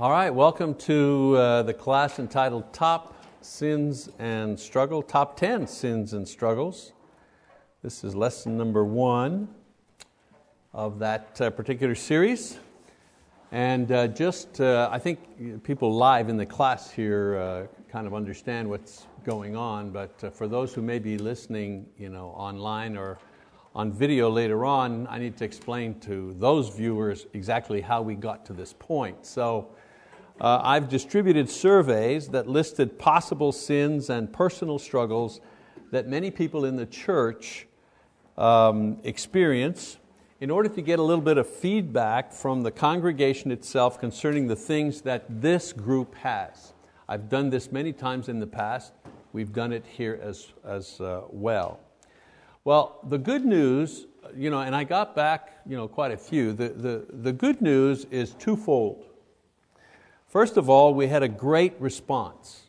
All right, welcome to uh, the class entitled Top Sins and Struggle, Top 10 Sins and Struggles. This is lesson number one of that uh, particular series. And uh, just, uh, I think people live in the class here uh, kind of understand what's going on, but uh, for those who may be listening you know, online or on video later on, I need to explain to those viewers exactly how we got to this point. So uh, I've distributed surveys that listed possible sins and personal struggles that many people in the church um, experience in order to get a little bit of feedback from the congregation itself concerning the things that this group has. I've done this many times in the past. We've done it here as, as uh, well. Well, the good news, you know, and I got back you know, quite a few, the, the, the good news is twofold. First of all, we had a great response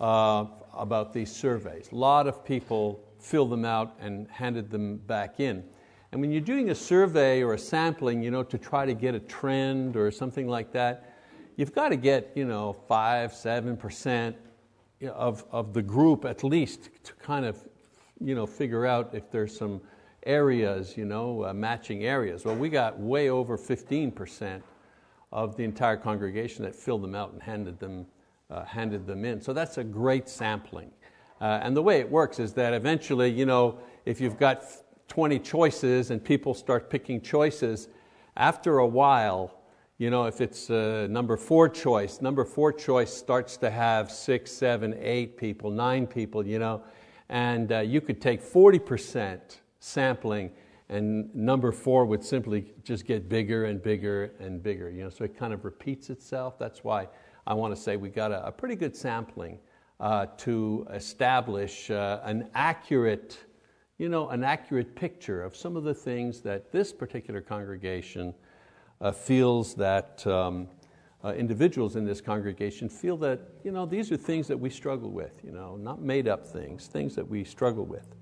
uh, about these surveys. A lot of people filled them out and handed them back in. And when you're doing a survey or a sampling you know, to try to get a trend or something like that, you've got to get you know, 5 7% of, of the group at least to kind of you know, figure out if there's some areas, you know, uh, matching areas. Well, we got way over 15% of the entire congregation that filled them out and handed them, uh, handed them in. So that's a great sampling. Uh, and the way it works is that eventually, you know, if you've got 20 choices and people start picking choices, after a while, you know, if it's uh, number four choice, number four choice starts to have six, seven, eight people, nine people, you know, and uh, you could take 40% sampling and number four would simply just get bigger and bigger and bigger. You know, so it kind of repeats itself. That's why I want to say we got a, a pretty good sampling uh, to establish uh, an accurate, you know, an accurate picture of some of the things that this particular congregation uh, feels that um, uh, individuals in this congregation feel that you know, these are things that we struggle with, you know, not made up things, things that we struggle with.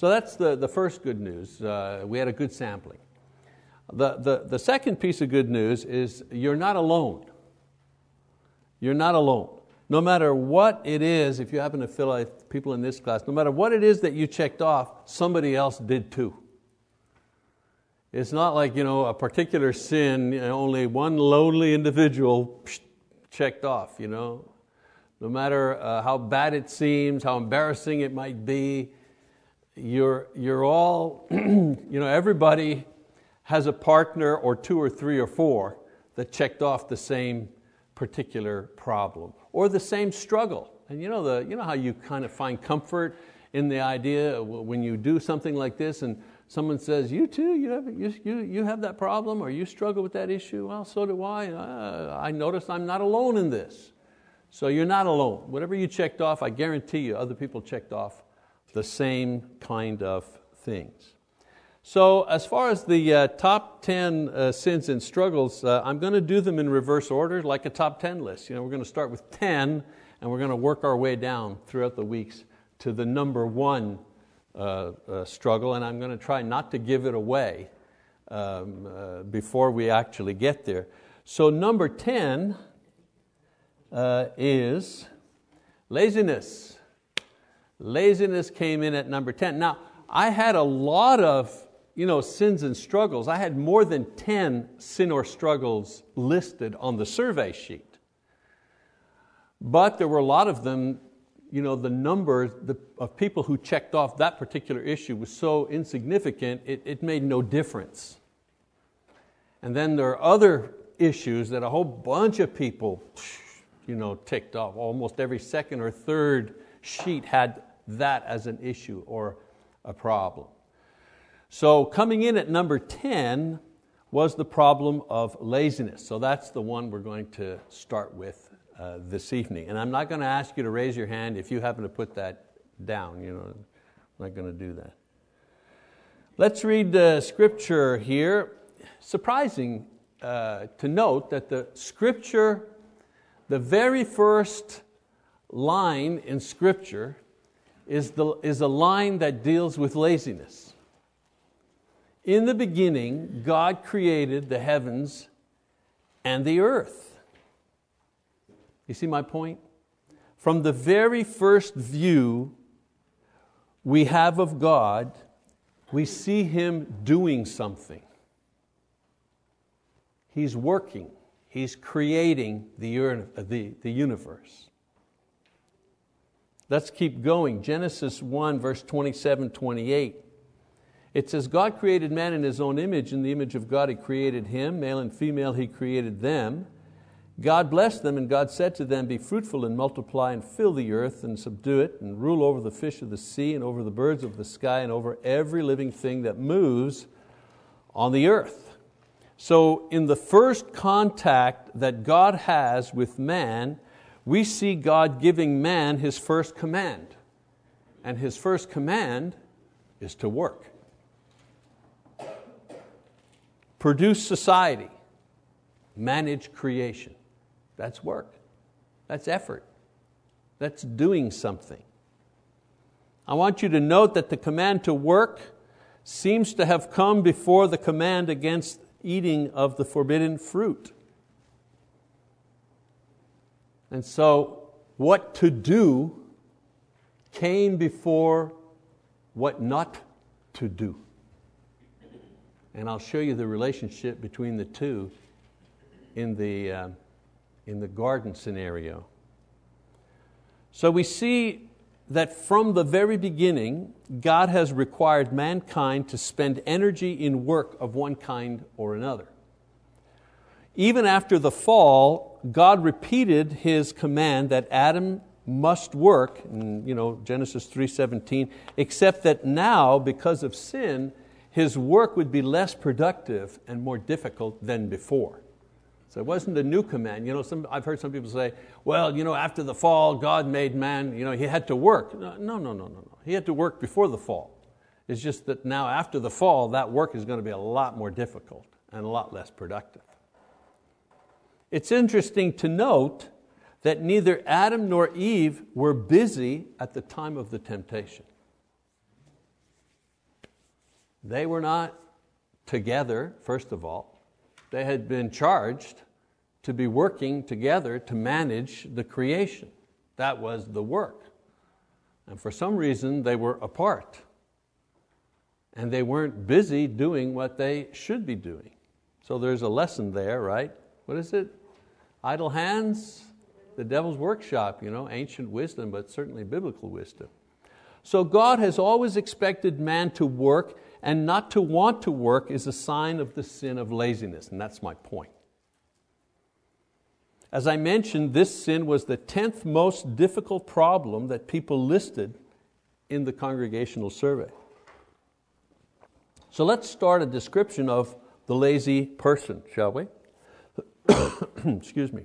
So that's the, the first good news. Uh, we had a good sampling. The, the, the second piece of good news is you're not alone. You're not alone. No matter what it is, if you happen to fill out people in this class, no matter what it is that you checked off, somebody else did too. It's not like you know, a particular sin, you know, only one lonely individual checked off. You know? No matter uh, how bad it seems, how embarrassing it might be, you're, you're all, you know, everybody has a partner or two or three or four that checked off the same particular problem or the same struggle. And you know, the, you know how you kind of find comfort in the idea when you do something like this and someone says, you too, you have, you, you, you have that problem or you struggle with that issue? Well, so do I. Uh, I notice I'm not alone in this. So you're not alone. Whatever you checked off, I guarantee you other people checked off the same kind of things. So as far as the uh, top 10 uh, sins and struggles, uh, I'm going to do them in reverse order like a top 10 list. You know, we're going to start with 10 and we're going to work our way down throughout the weeks to the number one uh, uh, struggle and I'm going to try not to give it away um, uh, before we actually get there. So number 10 is laziness. Laziness came in at number 10. Now, I had a lot of you know, sins and struggles. I had more than 10 sin or struggles listed on the survey sheet. But there were a lot of them, you know, the number of people who checked off that particular issue was so insignificant, it, it made no difference. And then there are other issues that a whole bunch of people you know, ticked off. Almost every second or third sheet had that as an issue or a problem. So coming in at number 10 was the problem of laziness. So that's the one we're going to start with uh, this evening. And I'm not going to ask you to raise your hand if you happen to put that down. You know, I'm not going to do that. Let's read the scripture here. Surprising uh, to note that the scripture, the very first line in scripture is, the, is a line that deals with laziness. In the beginning, God created the heavens and the earth. You see my point? From the very first view we have of God, we see Him doing something. He's working, He's creating the, the, the universe. Let's keep going. Genesis 1, verse 27 28. It says, God created man in His own image. In the image of God, He created him. Male and female, He created them. God blessed them, and God said to them, Be fruitful and multiply, and fill the earth, and subdue it, and rule over the fish of the sea, and over the birds of the sky, and over every living thing that moves on the earth. So, in the first contact that God has with man, we see God giving man his first command. And his first command is to work. Produce society, manage creation. That's work, that's effort, that's doing something. I want you to note that the command to work seems to have come before the command against eating of the forbidden fruit. And so, what to do came before what not to do. And I'll show you the relationship between the two in the, uh, in the garden scenario. So we see that from the very beginning, God has required mankind to spend energy in work of one kind or another. Even after the fall, God repeated His command that Adam must work, in, you know, Genesis 3.17, except that now, because of sin, his work would be less productive and more difficult than before. So it wasn't a new command. You know, some, I've heard some people say, well, you know, after the fall, God made man, you know, he had to work. No, no, no, no, no. He had to work before the fall. It's just that now after the fall, that work is going to be a lot more difficult and a lot less productive. It's interesting to note that neither Adam nor Eve were busy at the time of the temptation. They were not together, first of all. They had been charged to be working together to manage the creation. That was the work. And for some reason, they were apart. And they weren't busy doing what they should be doing. So there's a lesson there, right? What is it? Idle hands, the devil's workshop, you know, ancient wisdom, but certainly biblical wisdom. So God has always expected man to work and not to want to work is a sign of the sin of laziness, and that's my point. As I mentioned, this sin was the 10th most difficult problem that people listed in the congregational survey. So let's start a description of the lazy person, shall we? Excuse me.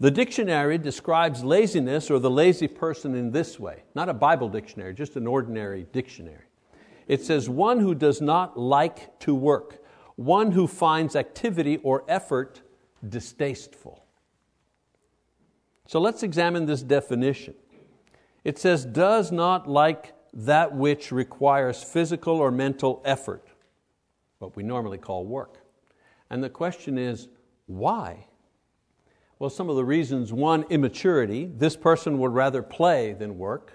The dictionary describes laziness or the lazy person in this way, not a Bible dictionary, just an ordinary dictionary. It says, one who does not like to work, one who finds activity or effort distasteful. So let's examine this definition. It says, does not like that which requires physical or mental effort, what we normally call work. And the question is, why? Well, some of the reasons one, immaturity. This person would rather play than work.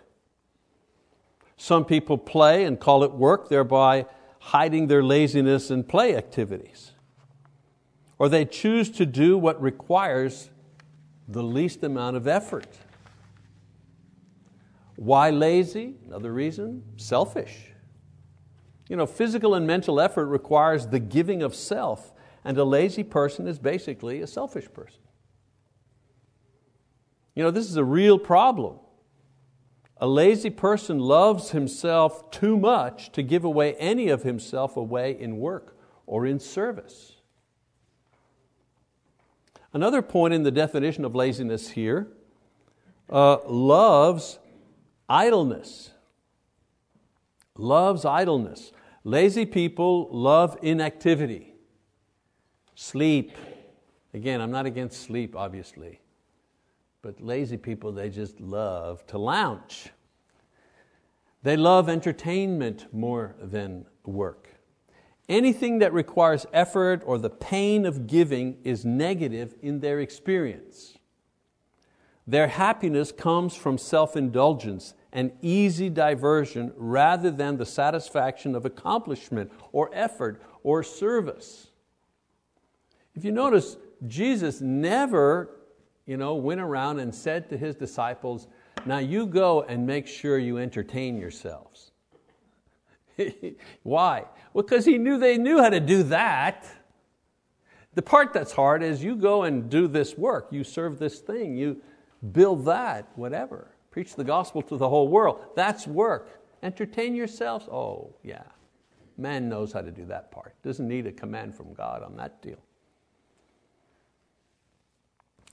Some people play and call it work, thereby hiding their laziness in play activities. Or they choose to do what requires the least amount of effort. Why lazy? Another reason, selfish. You know, physical and mental effort requires the giving of self, and a lazy person is basically a selfish person. You know, this is a real problem. A lazy person loves himself too much to give away any of himself away in work or in service. Another point in the definition of laziness here uh, loves idleness. Loves idleness. Lazy people love inactivity. Sleep. Again, I'm not against sleep, obviously. But lazy people, they just love to lounge. They love entertainment more than work. Anything that requires effort or the pain of giving is negative in their experience. Their happiness comes from self indulgence and easy diversion rather than the satisfaction of accomplishment or effort or service. If you notice, Jesus never you know, went around and said to His disciples, Now you go and make sure you entertain yourselves. Why? Well, because He knew they knew how to do that. The part that's hard is you go and do this work, you serve this thing, you build that, whatever. Preach the gospel to the whole world. That's work. Entertain yourselves. Oh, yeah. Man knows how to do that part. Doesn't need a command from God on that deal.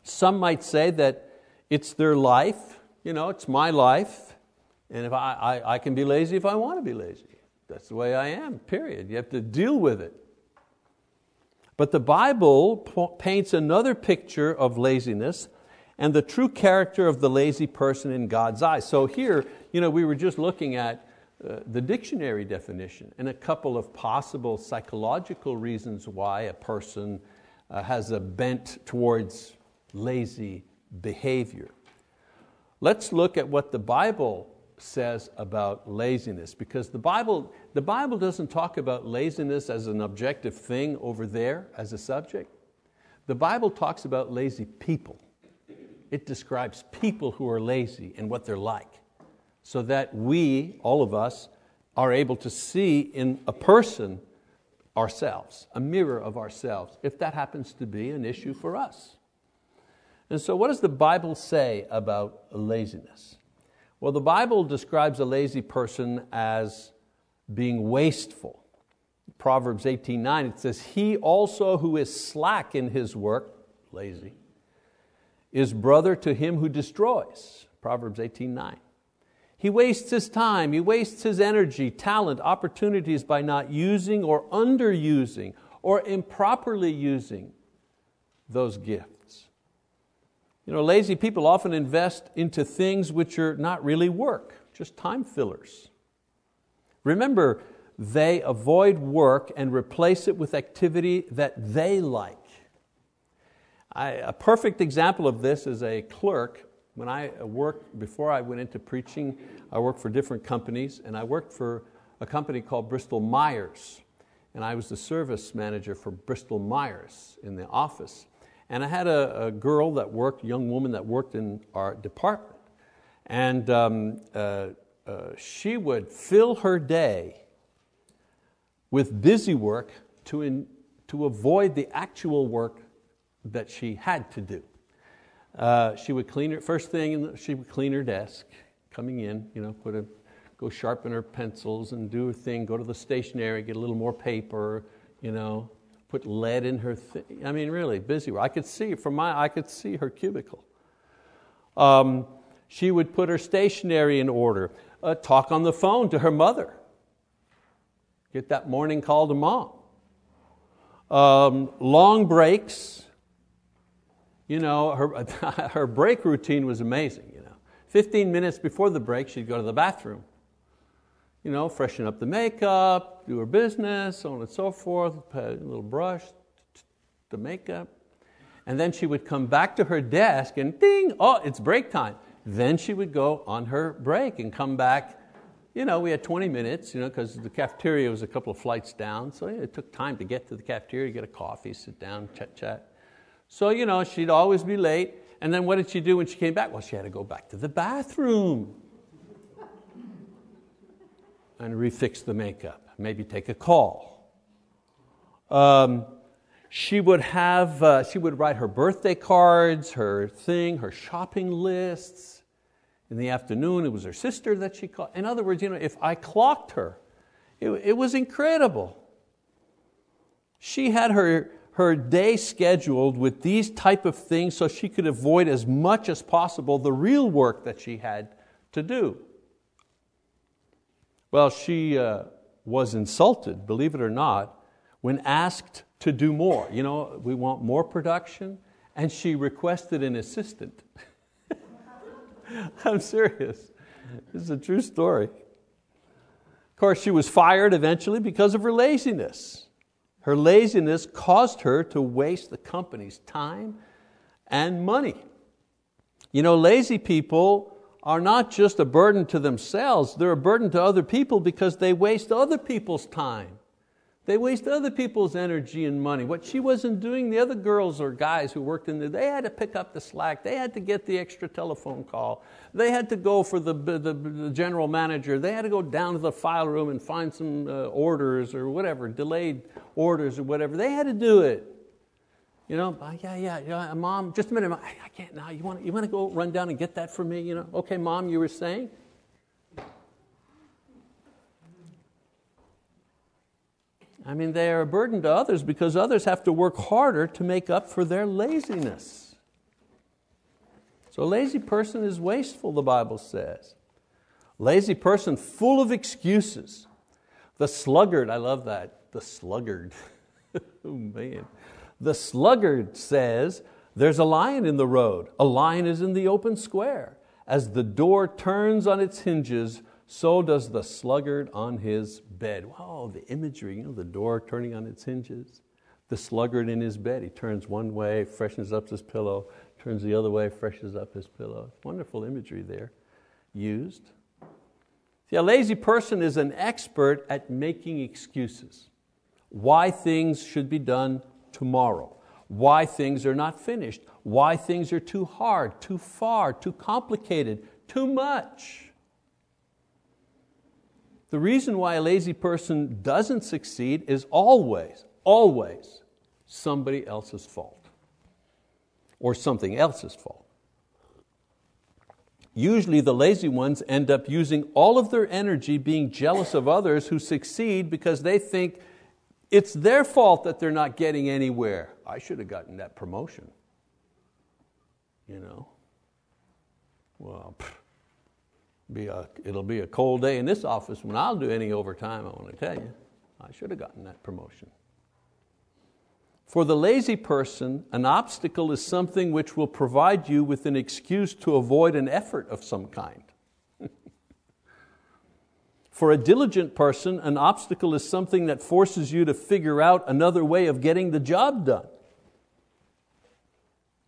Some might say that it's their life, you know, it's my life, and if I, I, I can be lazy if I want to be lazy. That's the way I am, period. You have to deal with it. But the Bible paints another picture of laziness and the true character of the lazy person in God's eyes. So here, you know, we were just looking at uh, the dictionary definition and a couple of possible psychological reasons why a person uh, has a bent towards lazy behavior. Let's look at what the Bible says about laziness because the Bible, the Bible doesn't talk about laziness as an objective thing over there as a subject. The Bible talks about lazy people. It describes people who are lazy and what they're like so that we, all of us, are able to see in a person ourselves, a mirror of ourselves, if that happens to be an issue for us. And so, what does the Bible say about laziness? Well, the Bible describes a lazy person as being wasteful. Proverbs 18:9 it says, "He also who is slack in his work, lazy, is brother to him who destroys." Proverbs 18:9. He wastes his time, he wastes his energy, talent, opportunities by not using or underusing or improperly using those gifts. You know, lazy people often invest into things which are not really work, just time fillers. Remember, they avoid work and replace it with activity that they like. I, a perfect example of this is a clerk. When I worked, before I went into preaching, I worked for different companies, and I worked for a company called Bristol Myers. And I was the service manager for Bristol Myers in the office. And I had a, a girl that worked, young woman that worked in our department. And um, uh, uh, she would fill her day with busy work to, in, to avoid the actual work that she had to do. Uh, she would clean her, first thing, she would clean her desk, coming in, you know, put a, go sharpen her pencils and do her thing, go to the stationery, get a little more paper, you know, put lead in her. Th- I mean, really busy. I could see from my, I could see her cubicle. Um, she would put her stationery in order, uh, talk on the phone to her mother, get that morning call to mom. Um, long breaks. You know, her, her break routine was amazing. You know, 15 minutes before the break, she'd go to the bathroom you know, freshen up the makeup, do her business, so on and so forth, a little brush, the makeup. And then she would come back to her desk and ding, oh, it's break time. Then she would go on her break and come back. You know, we had 20 minutes, you know, because the cafeteria was a couple of flights down, so it took time to get to the cafeteria, get a coffee, sit down, chat, chat. So, you know, she'd always be late. And then what did she do when she came back? Well, she had to go back to the bathroom and refix the makeup, maybe take a call. Um, she would have, uh, she would write her birthday cards, her thing, her shopping lists. In the afternoon, it was her sister that she called. In other words, you know, if I clocked her, it, it was incredible. She had her, her day scheduled with these type of things so she could avoid as much as possible the real work that she had to do. Well, she uh, was insulted, believe it or not, when asked to do more. You know, we want more production, and she requested an assistant. I'm serious. This is a true story. Of course, she was fired eventually because of her laziness. Her laziness caused her to waste the company's time and money. You know, lazy people are not just a burden to themselves, they're a burden to other people because they waste other people's time. They waste other people's energy and money. What she wasn't doing, the other girls or guys who worked in there, they had to pick up the slack. They had to get the extra telephone call. They had to go for the, the, the general manager. They had to go down to the file room and find some uh, orders or whatever, delayed orders or whatever. They had to do it. You know, uh, yeah, yeah, yeah, mom, just a minute, I, I can't now. You want, you want to go run down and get that for me? You know, okay, mom, you were saying? I mean, they are a burden to others because others have to work harder to make up for their laziness. So, a lazy person is wasteful, the Bible says. Lazy person full of excuses. The sluggard, I love that. The sluggard. oh, man. The sluggard says, There's a lion in the road. A lion is in the open square. As the door turns on its hinges, so does the sluggard on his bed. Wow, the imagery, you know, the door turning on its hinges. The sluggard in his bed, he turns one way, freshens up his pillow, turns the other way, freshens up his pillow. Wonderful imagery there used. See, a lazy person is an expert at making excuses. Why things should be done tomorrow. Why things are not finished. Why things are too hard, too far, too complicated, too much. The reason why a lazy person doesn't succeed is always, always somebody else's fault or something else's fault. Usually the lazy ones end up using all of their energy being jealous of others who succeed because they think it's their fault that they're not getting anywhere. I should have gotten that promotion. You know? Well, pff, be a, it'll be a cold day in this office when I'll do any overtime, I want to tell you. I should have gotten that promotion. For the lazy person, an obstacle is something which will provide you with an excuse to avoid an effort of some kind. For a diligent person, an obstacle is something that forces you to figure out another way of getting the job done.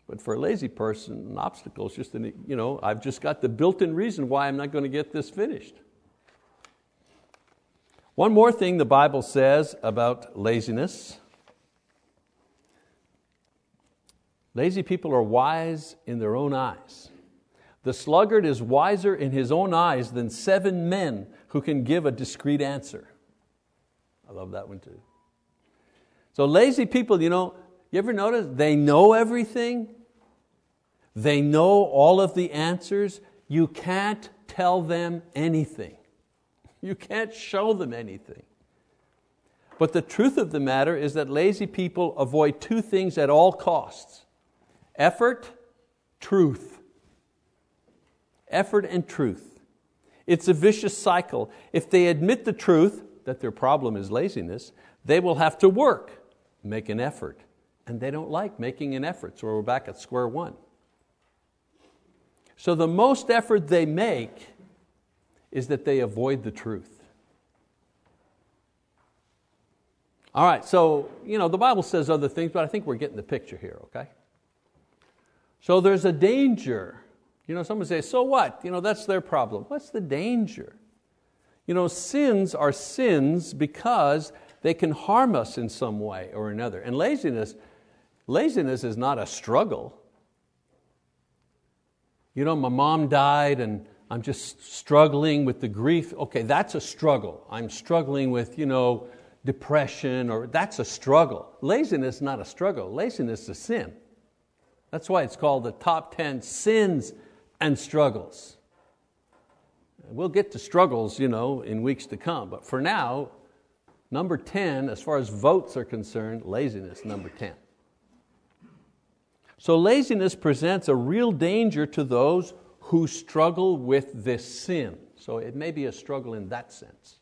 But for a lazy person, an obstacle is just, an, you know, I've just got the built-in reason why I'm not going to get this finished. One more thing the Bible says about laziness. Lazy people are wise in their own eyes. The sluggard is wiser in his own eyes than seven men who can give a discreet answer. I love that one too. So lazy people, you know, you ever notice they know everything, they know all of the answers. You can't tell them anything. You can't show them anything. But the truth of the matter is that lazy people avoid two things at all costs effort, truth. Effort and truth. It's a vicious cycle. If they admit the truth, that their problem is laziness, they will have to work, make an effort. And they don't like making an effort, so we're back at square one. So the most effort they make is that they avoid the truth. All right, so you know, the Bible says other things, but I think we're getting the picture here, okay? So there's a danger. You know, someone says, so what? You know, that's their problem. What's the danger? You know, sins are sins because they can harm us in some way or another. And laziness, laziness is not a struggle you know, my mom died and I'm just struggling with the grief. Okay, that's a struggle. I'm struggling with, you know, depression, or that's a struggle. Laziness is not a struggle, laziness is a sin. That's why it's called the top 10 sins and struggles. We'll get to struggles you know, in weeks to come, but for now, number 10, as far as votes are concerned, laziness, number 10. So laziness presents a real danger to those who struggle with this sin. So it may be a struggle in that sense.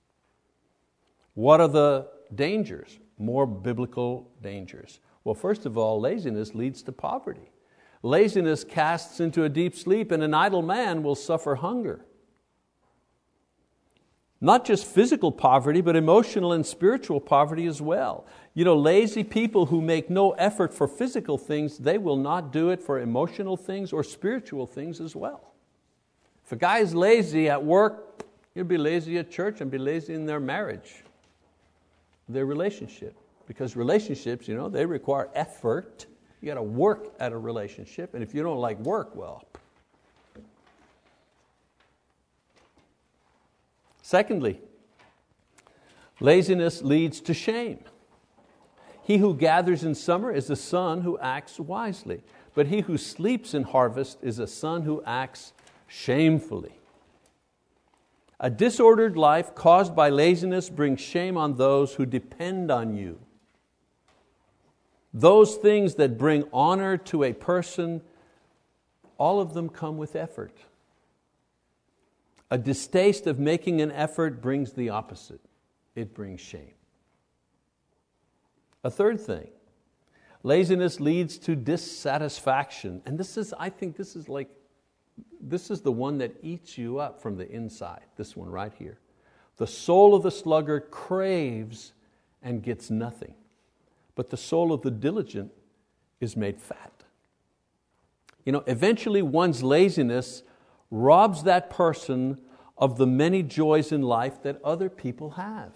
What are the dangers? More biblical dangers. Well, first of all, laziness leads to poverty. Laziness casts into a deep sleep, and an idle man will suffer hunger. Not just physical poverty, but emotional and spiritual poverty as well. You know, lazy people who make no effort for physical things, they will not do it for emotional things or spiritual things as well. If a guy is lazy at work, he'll be lazy at church and be lazy in their marriage, their relationship. Because relationships, you know, they require effort. You got to work at a relationship, and if you don't like work, well. Secondly, laziness leads to shame. He who gathers in summer is a son who acts wisely, but he who sleeps in harvest is a son who acts shamefully. A disordered life caused by laziness brings shame on those who depend on you. Those things that bring honor to a person, all of them come with effort. A distaste of making an effort brings the opposite it brings shame. A third thing, laziness leads to dissatisfaction. And this is, I think this is like, this is the one that eats you up from the inside, this one right here. The soul of the sluggard craves and gets nothing, but the soul of the diligent is made fat. You know, eventually one's laziness robs that person of the many joys in life that other people have.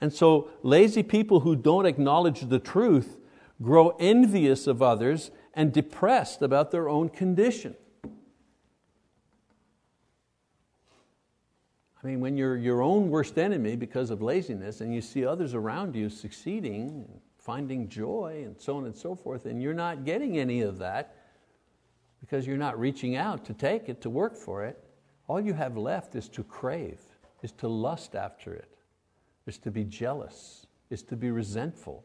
And so lazy people who don't acknowledge the truth grow envious of others and depressed about their own condition. I mean, when you're your own worst enemy because of laziness and you see others around you succeeding, finding joy, and so on and so forth, and you're not getting any of that because you're not reaching out to take it, to work for it, all you have left is to crave, is to lust after it is to be jealous, is to be resentful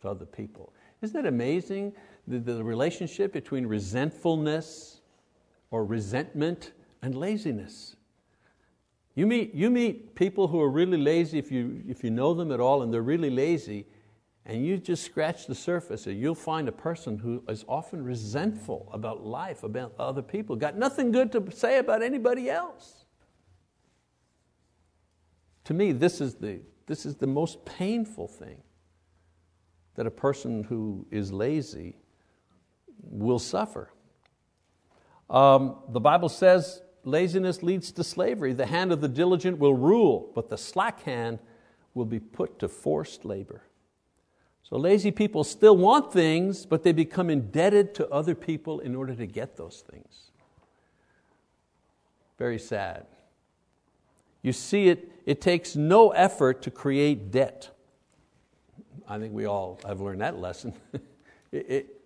to other people. Isn't it amazing the, the relationship between resentfulness or resentment and laziness? You meet, you meet people who are really lazy, if you, if you know them at all, and they're really lazy, and you just scratch the surface, and you'll find a person who is often resentful about life, about other people, got nothing good to say about anybody else. To me, this is the, this is the most painful thing that a person who is lazy will suffer. Um, the Bible says laziness leads to slavery. The hand of the diligent will rule, but the slack hand will be put to forced labor. So lazy people still want things, but they become indebted to other people in order to get those things. Very sad. You see it, it takes no effort to create debt. I think we all have learned that lesson. it, it,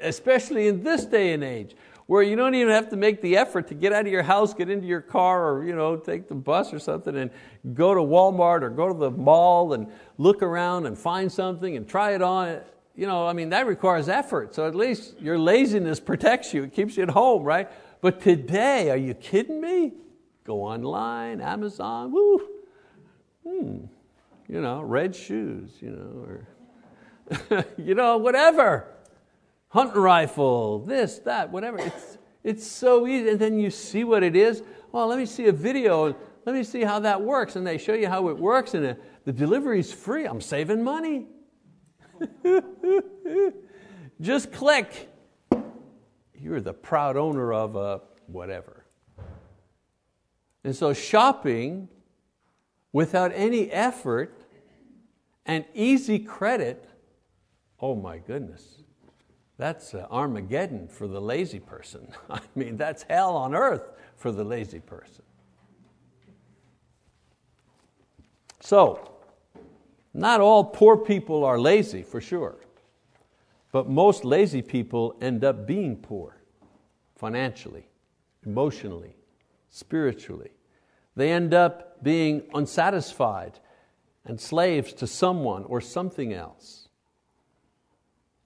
especially in this day and age, where you don't even have to make the effort to get out of your house, get into your car, or you know, take the bus or something and go to Walmart or go to the mall and look around and find something and try it on. You know, I mean, that requires effort. So at least your laziness protects you, it keeps you at home, right? But today, are you kidding me? Go online, Amazon, woo, hmm, you know, red shoes, you know, or you know, whatever. Hunting rifle, this, that, whatever. It's, it's so easy. And then you see what it is. Well, let me see a video. Let me see how that works. And they show you how it works, and the, the delivery is free. I'm saving money. Just click. You're the proud owner of a whatever. And so shopping without any effort and easy credit, oh my goodness, that's uh, Armageddon for the lazy person. I mean, that's hell on earth for the lazy person. So, not all poor people are lazy for sure, but most lazy people end up being poor financially, emotionally, spiritually. They end up being unsatisfied and slaves to someone or something else.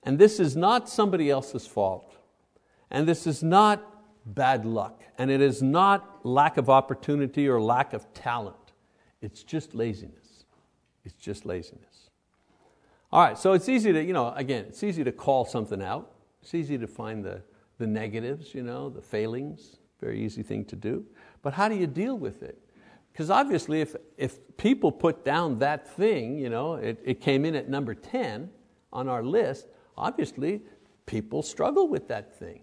And this is not somebody else's fault. And this is not bad luck. And it is not lack of opportunity or lack of talent. It's just laziness. It's just laziness. All right, so it's easy to, you know, again, it's easy to call something out. It's easy to find the, the negatives, you know, the failings. Very easy thing to do. But how do you deal with it? Because obviously, if, if people put down that thing, you know, it, it came in at number 10 on our list, obviously people struggle with that thing.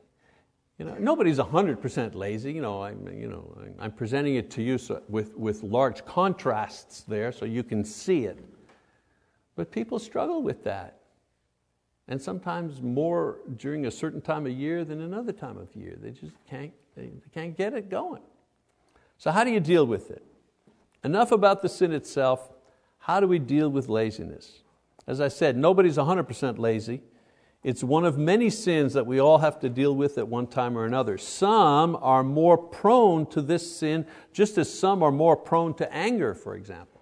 You know, nobody's 100% lazy. You know, I'm, you know, I'm presenting it to you so, with, with large contrasts there so you can see it. But people struggle with that. And sometimes more during a certain time of year than another time of year. They just can't, they can't get it going. So how do you deal with it? Enough about the sin itself. How do we deal with laziness? As I said, nobody's 100% lazy. It's one of many sins that we all have to deal with at one time or another. Some are more prone to this sin, just as some are more prone to anger, for example,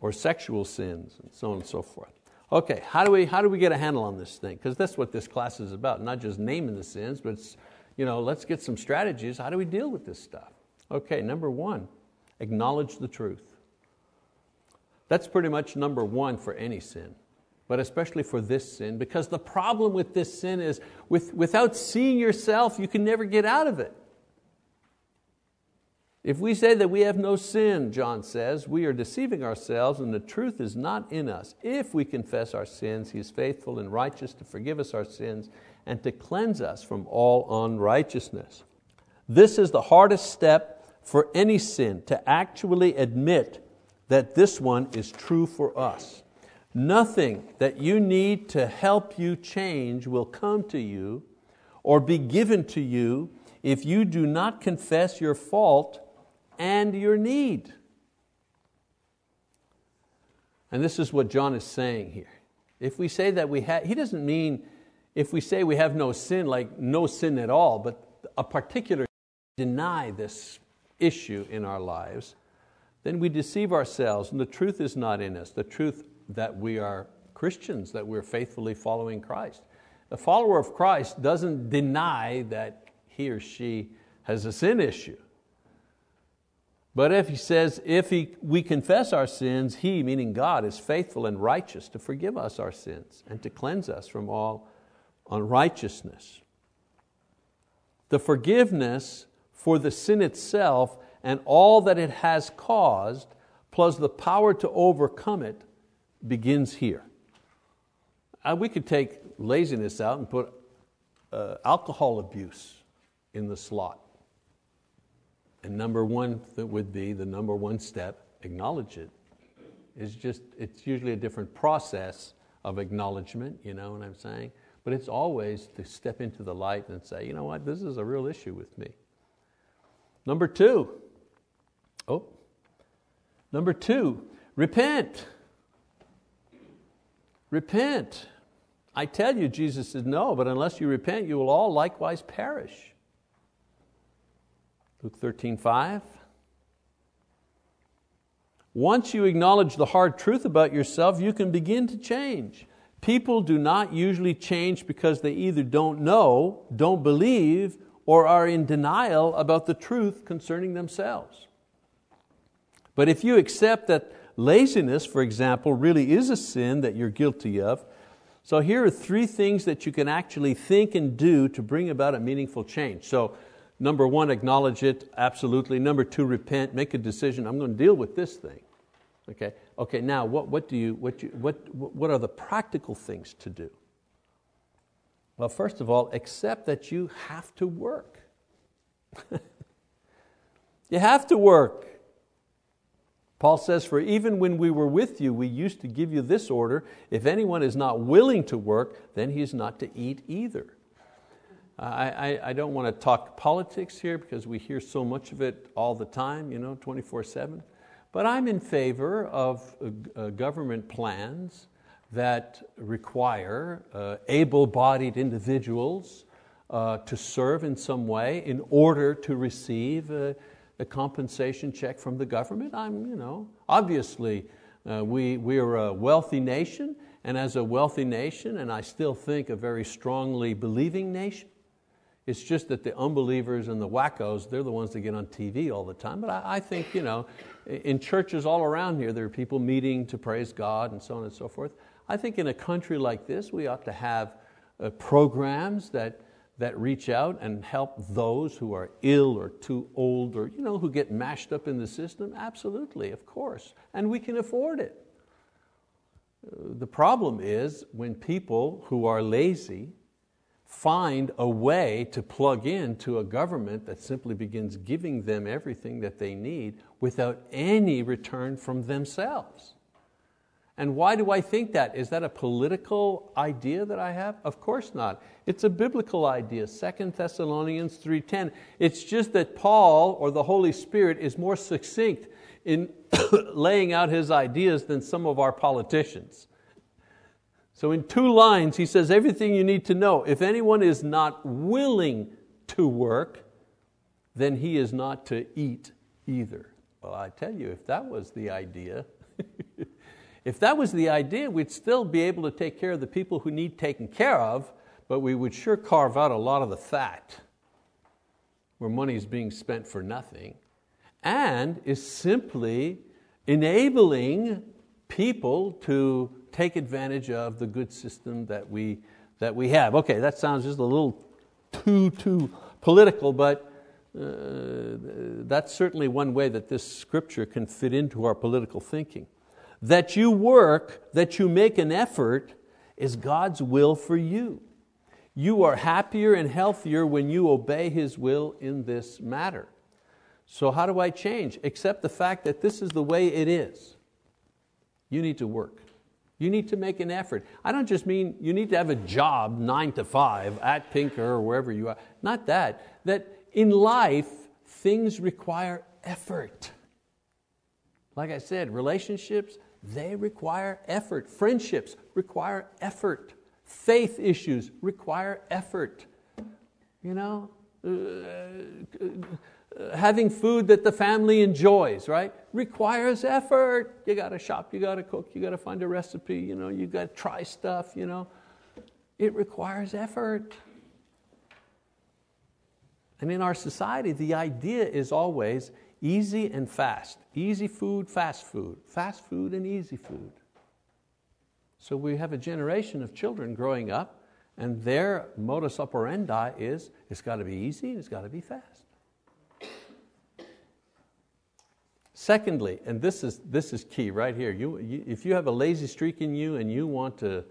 or sexual sins, and so on and so forth. Okay, how do we, how do we get a handle on this thing? Because that's what this class is about, not just naming the sins, but you know, let's get some strategies. How do we deal with this stuff? Okay, number one, acknowledge the truth. That's pretty much number one for any sin, but especially for this sin, because the problem with this sin is with, without seeing yourself, you can never get out of it. If we say that we have no sin, John says, we are deceiving ourselves and the truth is not in us. If we confess our sins, He is faithful and righteous to forgive us our sins and to cleanse us from all unrighteousness. This is the hardest step for any sin, to actually admit that this one is true for us. Nothing that you need to help you change will come to you or be given to you if you do not confess your fault and your need. And this is what John is saying here. If we say that we have, he doesn't mean if we say we have no sin, like no sin at all, but a particular deny this issue in our lives, then we deceive ourselves and the truth is not in us. The truth that we are Christians, that we're faithfully following Christ. A follower of Christ doesn't deny that he or she has a sin issue. But if he says, if he, we confess our sins, he, meaning God, is faithful and righteous to forgive us our sins and to cleanse us from all unrighteousness. The forgiveness for the sin itself and all that it has caused, plus the power to overcome it, begins here. Uh, we could take laziness out and put uh, alcohol abuse in the slot. And number one that would be the number one step, acknowledge it. It's just, it's usually a different process of acknowledgement, you know what I'm saying? But it's always to step into the light and say, you know what, this is a real issue with me. Number two, oh, number two, repent. Repent. I tell you, Jesus said, no, but unless you repent, you will all likewise perish. Luke 13, 5. Once you acknowledge the hard truth about yourself, you can begin to change. People do not usually change because they either don't know, don't believe, or are in denial about the truth concerning themselves. But if you accept that laziness, for example, really is a sin that you're guilty of, so here are three things that you can actually think and do to bring about a meaningful change. So Number one, acknowledge it, absolutely. Number two, repent, make a decision, I'm going to deal with this thing. Okay, okay now what, what, do you, what, you, what, what are the practical things to do? Well, first of all, accept that you have to work. you have to work. Paul says, For even when we were with you, we used to give you this order if anyone is not willing to work, then he is not to eat either. I, I, I, don't want to talk politics here because we hear so much of it all the time, you know, 24 7. But I'm in favor of uh, uh, government plans that require uh, able bodied individuals uh, to serve in some way in order to receive a, compensation check from the government. I'm, you know, obviously, uh, we, we are a wealthy nation, and as a wealthy nation, and I still think a very strongly believing nation, it's just that the unbelievers and the wackos, they're the ones that get on TV all the time. But I, I, think, you know, in churches all around here, there are people meeting to praise God and so on and so forth. I think in a country like this, we ought to have uh, programs that, that reach out and help those who are ill or too old or you know, who get mashed up in the system? Absolutely, of course. And we can afford it. Uh, the problem is when people who are lazy find a way to plug in to a government that simply begins giving them everything that they need without any return from themselves. And why do I think that? Is that a political idea that I have? Of course not. It's a biblical idea, 2 Thessalonians 3.10. It's just that Paul or the Holy Spirit is more succinct in laying out his ideas than some of our politicians. So in two lines, he says everything you need to know. If anyone is not willing to work, then he is not to eat either. Well, I tell you, if that was the idea, if that was the idea, we'd still be able to take care of the people who need taken care of, but we would sure carve out a lot of the fat where money is being spent for nothing and is simply enabling people to take advantage of the good system that we, that we have. Okay, that sounds just a little too, too political, but uh, that's certainly one way that this scripture can fit into our political thinking. That you work, that you make an effort, is God's will for you. You are happier and healthier when you obey His will in this matter. So, how do I change? Accept the fact that this is the way it is. You need to work. You need to make an effort. I don't just mean you need to have a job nine to five at Tinker or wherever you are. Not that. That in life, things require effort. Like I said, relationships, they require effort. Friendships require effort. Faith issues require effort. You know, uh, having food that the family enjoys, right? Requires effort. You got to shop, you got to cook, you got to find a recipe, you know, you got to try stuff, you know. It requires effort. And in our society, the idea is always easy and fast. Easy food, fast food. Fast food and easy food. So we have a generation of children growing up, and their modus operandi is it's got to be easy and it's got to be fast. Secondly, and this is, this is key right here, you, you, if you have a lazy streak in you and you want to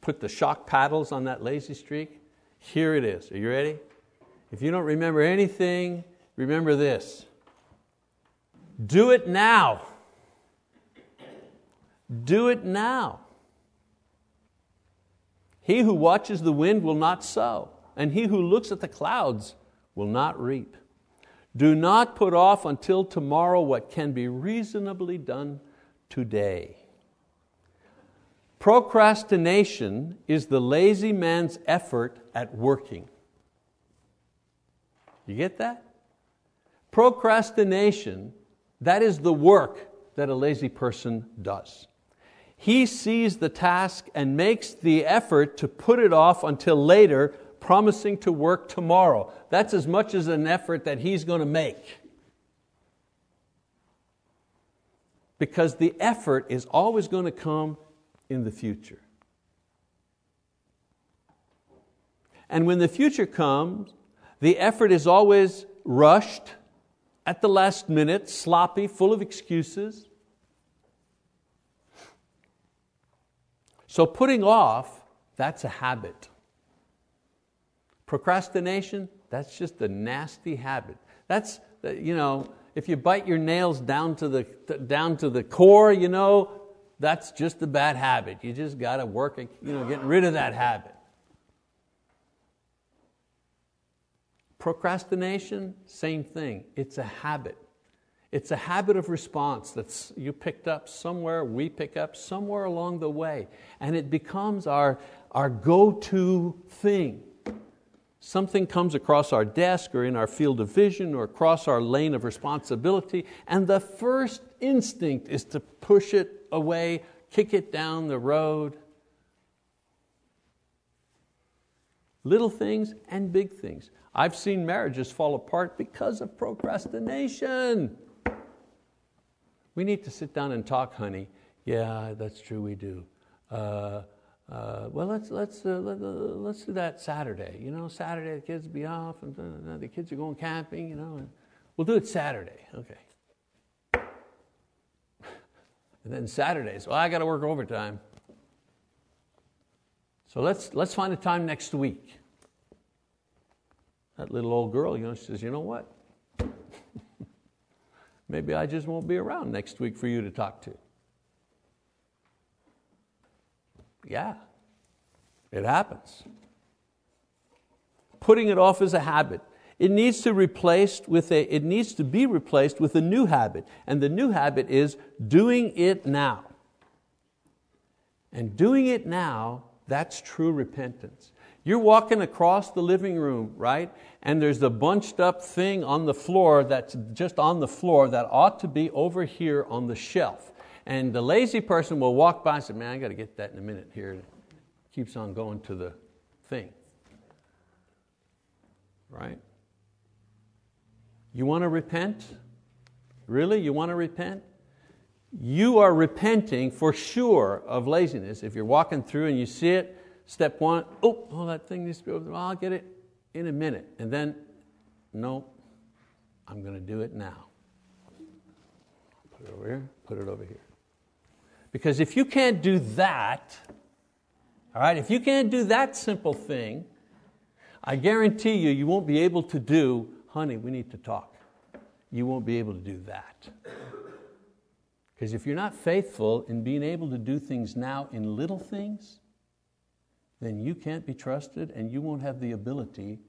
put the shock paddles on that lazy streak, here it is. Are you ready? If you don't remember anything, remember this. Do it now. Do it now. He who watches the wind will not sow, and he who looks at the clouds will not reap. Do not put off until tomorrow what can be reasonably done today. Procrastination is the lazy man's effort at working. You get that? Procrastination, that is the work that a lazy person does. He sees the task and makes the effort to put it off until later promising to work tomorrow. That's as much as an effort that he's going to make. Because the effort is always going to come in the future. And when the future comes, the effort is always rushed, at the last minute, sloppy, full of excuses. So putting off, that's a habit. Procrastination, that's just a nasty habit. That's, uh, you know, if you bite your nails down to the, down to the core, you know, that's just a bad habit. You just got to work you know, getting rid of that habit. Procrastination, same thing. It's a habit. It's a habit of response that you picked up somewhere, we pick up somewhere along the way, and it becomes our, our go to thing something comes across our desk or in our field of vision or across our lane of responsibility, and the first instinct is to push it away, kick it down the road. Little things and big things. I've seen marriages fall apart because of procrastination. We need to sit down and talk, honey. Yeah, that's true, we do. Uh, uh, well, let's, let's, uh, let, let's do that Saturday. You know, Saturday the kids will be off and the kids are going camping, you know, we'll do it Saturday. Okay. And then Saturdays, well, I got to work overtime. So let's, let's find a time next week. That little old girl, you know, she says, you know what? Maybe I just won't be around next week for you to talk to. Yeah, it happens. Putting it off is a habit. It needs to replaced with a, it needs to be replaced with a new habit. And the new habit is doing it now. And doing it now, that's true repentance. You're walking across the living room, right? And there's the bunched up thing on the floor that's just on the floor that ought to be over here on the shelf. And the lazy person will walk by and say, Man, I got to get that in a minute here. It keeps on going to the thing. Right? You want to repent? Really? You want to repent? You are repenting for sure of laziness. If you're walking through and you see it, step one, oh, oh that thing needs to be over there. I'll get it in a minute. And then, no, I'm going to do it now. Put it over here, put it over here. Because if you can't do that, all right, if you can't do that simple thing, I guarantee you, you won't be able to do honey, we need to talk. You won't be able to do that. Because if you're not faithful in being able to do things now in little things, then you can't be trusted and you won't have the ability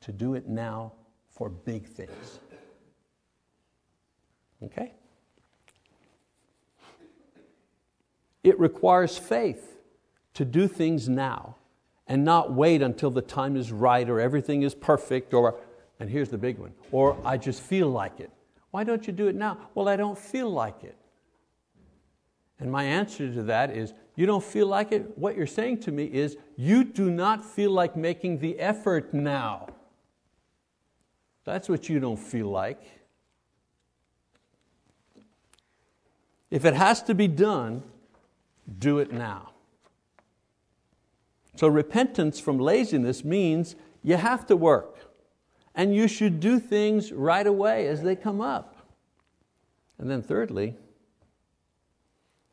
to do it now for big things. Okay? It requires faith to do things now and not wait until the time is right or everything is perfect or and here's the big one, or I just feel like it. Why don't you do it now? Well, I don't feel like it. And my answer to that is, you don't feel like it? What you're saying to me is, you do not feel like making the effort now. That's what you don't feel like. If it has to be done, do it now. So repentance from laziness means you have to work and you should do things right away as they come up. And then, thirdly,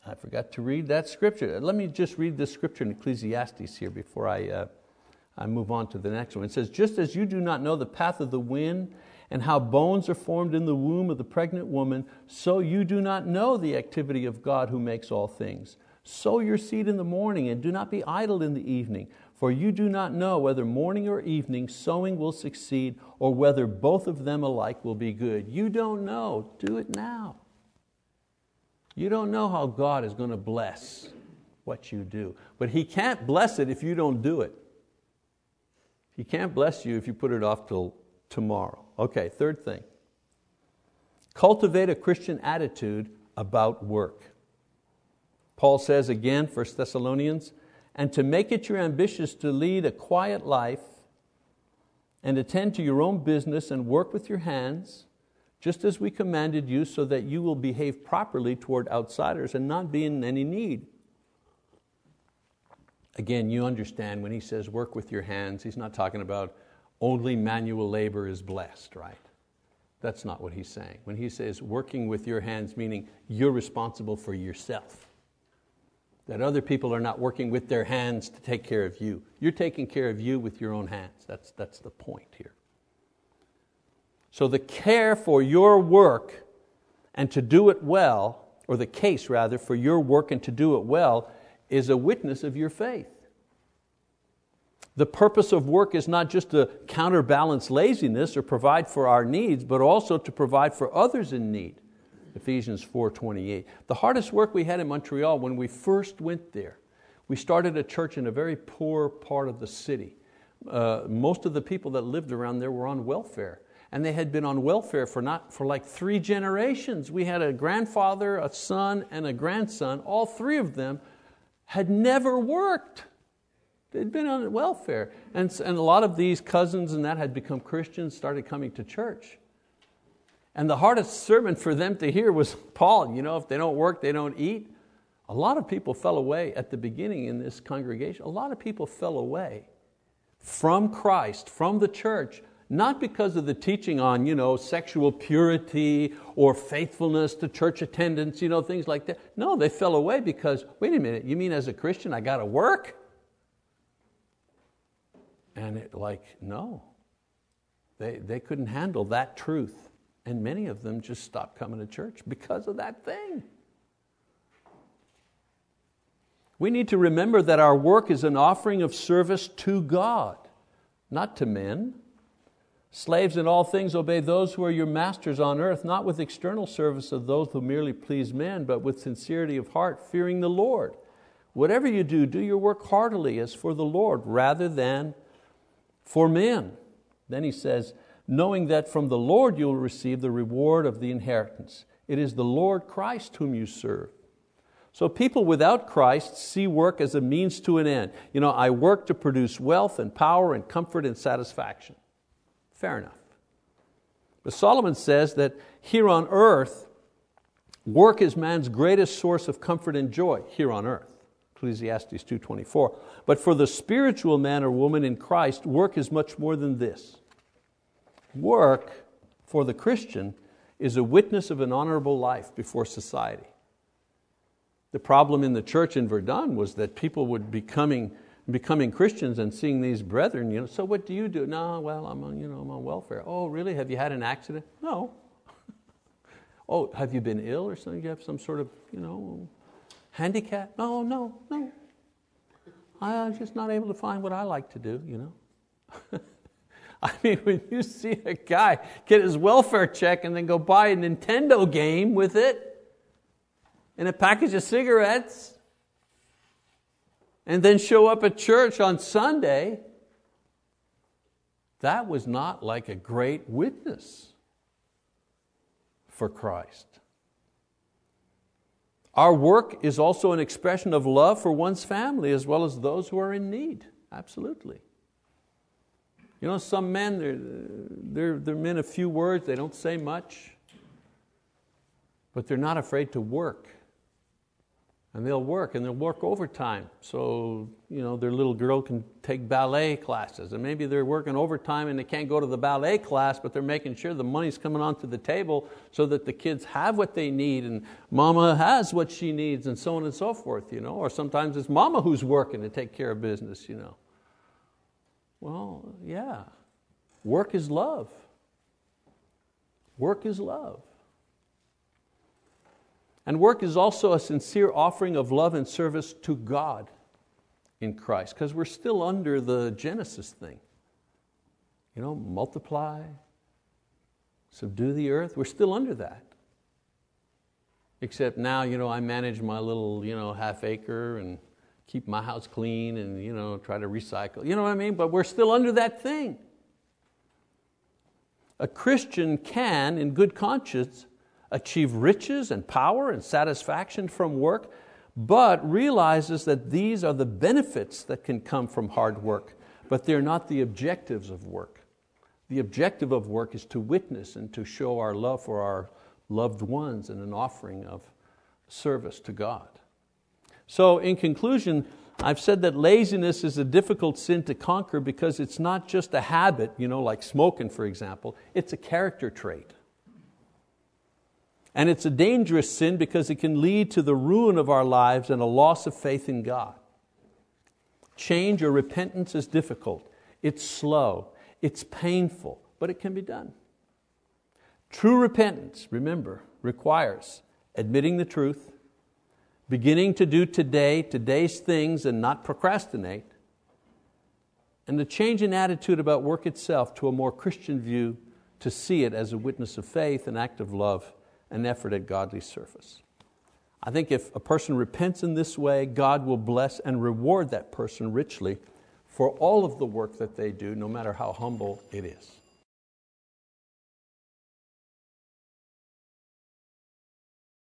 I forgot to read that scripture. Let me just read this scripture in Ecclesiastes here before I, uh, I move on to the next one. It says, Just as you do not know the path of the wind and how bones are formed in the womb of the pregnant woman, so you do not know the activity of God who makes all things. Sow your seed in the morning and do not be idle in the evening, for you do not know whether morning or evening sowing will succeed or whether both of them alike will be good. You don't know. Do it now. You don't know how God is going to bless what you do. But He can't bless it if you don't do it. He can't bless you if you put it off till tomorrow. Okay, third thing. Cultivate a Christian attitude about work. Paul says again, 1 Thessalonians, and to make it your ambition to lead a quiet life and attend to your own business and work with your hands, just as we commanded you, so that you will behave properly toward outsiders and not be in any need. Again, you understand when he says work with your hands, he's not talking about only manual labor is blessed, right? That's not what he's saying. When he says working with your hands, meaning you're responsible for yourself that other people are not working with their hands to take care of you. You're taking care of you with your own hands. That's, that's the point here. So the care for your work and to do it well, or the case rather, for your work and to do it well, is a witness of your faith. The purpose of work is not just to counterbalance laziness or provide for our needs, but also to provide for others in need. Ephesians 4.28. The hardest work we had in Montreal when we first went there, we started a church in a very poor part of the city. Uh, most of the people that lived around there were on welfare. And they had been on welfare for, not, for like three generations. We had a grandfather, a son, and a grandson. All three of them had never worked. They'd been on welfare. And, and a lot of these cousins and that had become Christians, started coming to church. And the hardest sermon for them to hear was Paul, you know, if they don't work, they don't eat. A lot of people fell away at the beginning in this congregation. A lot of people fell away from Christ, from the church, not because of the teaching on you know, sexual purity or faithfulness to church attendance, you know, things like that. No, they fell away because, wait a minute, you mean as a Christian I got to work? And it like, no. They, they couldn't handle that truth. And many of them just stopped coming to church because of that thing. We need to remember that our work is an offering of service to God, not to men. Slaves in all things obey those who are your masters on earth, not with external service of those who merely please men, but with sincerity of heart, fearing the Lord. Whatever you do, do your work heartily as for the Lord, rather than for men. Then he says, knowing that from the Lord you will receive the reward of the inheritance. It is the Lord Christ whom you serve. So people without Christ see work as a means to an end. You know, I work to produce wealth and power and comfort and satisfaction. Fair enough. But Solomon says that here on earth, work is man's greatest source of comfort and joy here on earth. Ecclesiastes 2.24. But for the spiritual man or woman in Christ, work is much more than this. Work for the Christian is a witness of an honorable life before society. The problem in the church in Verdun was that people would be coming, becoming Christians and seeing these brethren, you know, so what do you do? No, well, I'm on, you know, I'm on welfare. Oh, really? Have you had an accident? No. oh, have you been ill or something? You have some sort of, you know, handicap? No, no, no. I'm just not able to find what I like to do, you know. I mean, when you see a guy get his welfare check and then go buy a Nintendo game with it, and a package of cigarettes and then show up at church on Sunday, that was not like a great witness for Christ. Our work is also an expression of love for one's family as well as those who are in need. Absolutely. You know, some men, they're, they're, they're men of few words, they don't say much, but they're not afraid to work and they'll work and they'll work overtime. So you know, their little girl can take ballet classes and maybe they're working overtime and they can't go to the ballet class, but they're making sure the money's coming onto the table so that the kids have what they need and mama has what she needs and so on and so forth. You know? Or sometimes it's mama who's working to take care of business. You know? Well, yeah, work is love. Work is love. And work is also a sincere offering of love and service to God in Christ, because we're still under the Genesis thing. You know, multiply, subdue the earth, we're still under that. Except now, you know, I manage my little you know, half acre and keep my house clean and you know, try to recycle. You know what I mean? But we're still under that thing. A Christian can, in good conscience, achieve riches and power and satisfaction from work, but realizes that these are the benefits that can come from hard work, but they're not the objectives of work. The objective of work is to witness and to show our love for our loved ones and an offering of service to God. So, in conclusion, I've said that laziness is a difficult sin to conquer because it's not just a habit, you know, like smoking, for example, it's a character trait. And it's a dangerous sin because it can lead to the ruin of our lives and a loss of faith in God. Change or repentance is difficult, it's slow, it's painful, but it can be done. True repentance, remember, requires admitting the truth, beginning to do today, today's things and not procrastinate, and a change in attitude about work itself to a more Christian view to see it as a witness of faith, an act of love, an effort at godly service. I think if a person repents in this way, God will bless and reward that person richly for all of the work that they do, no matter how humble it is.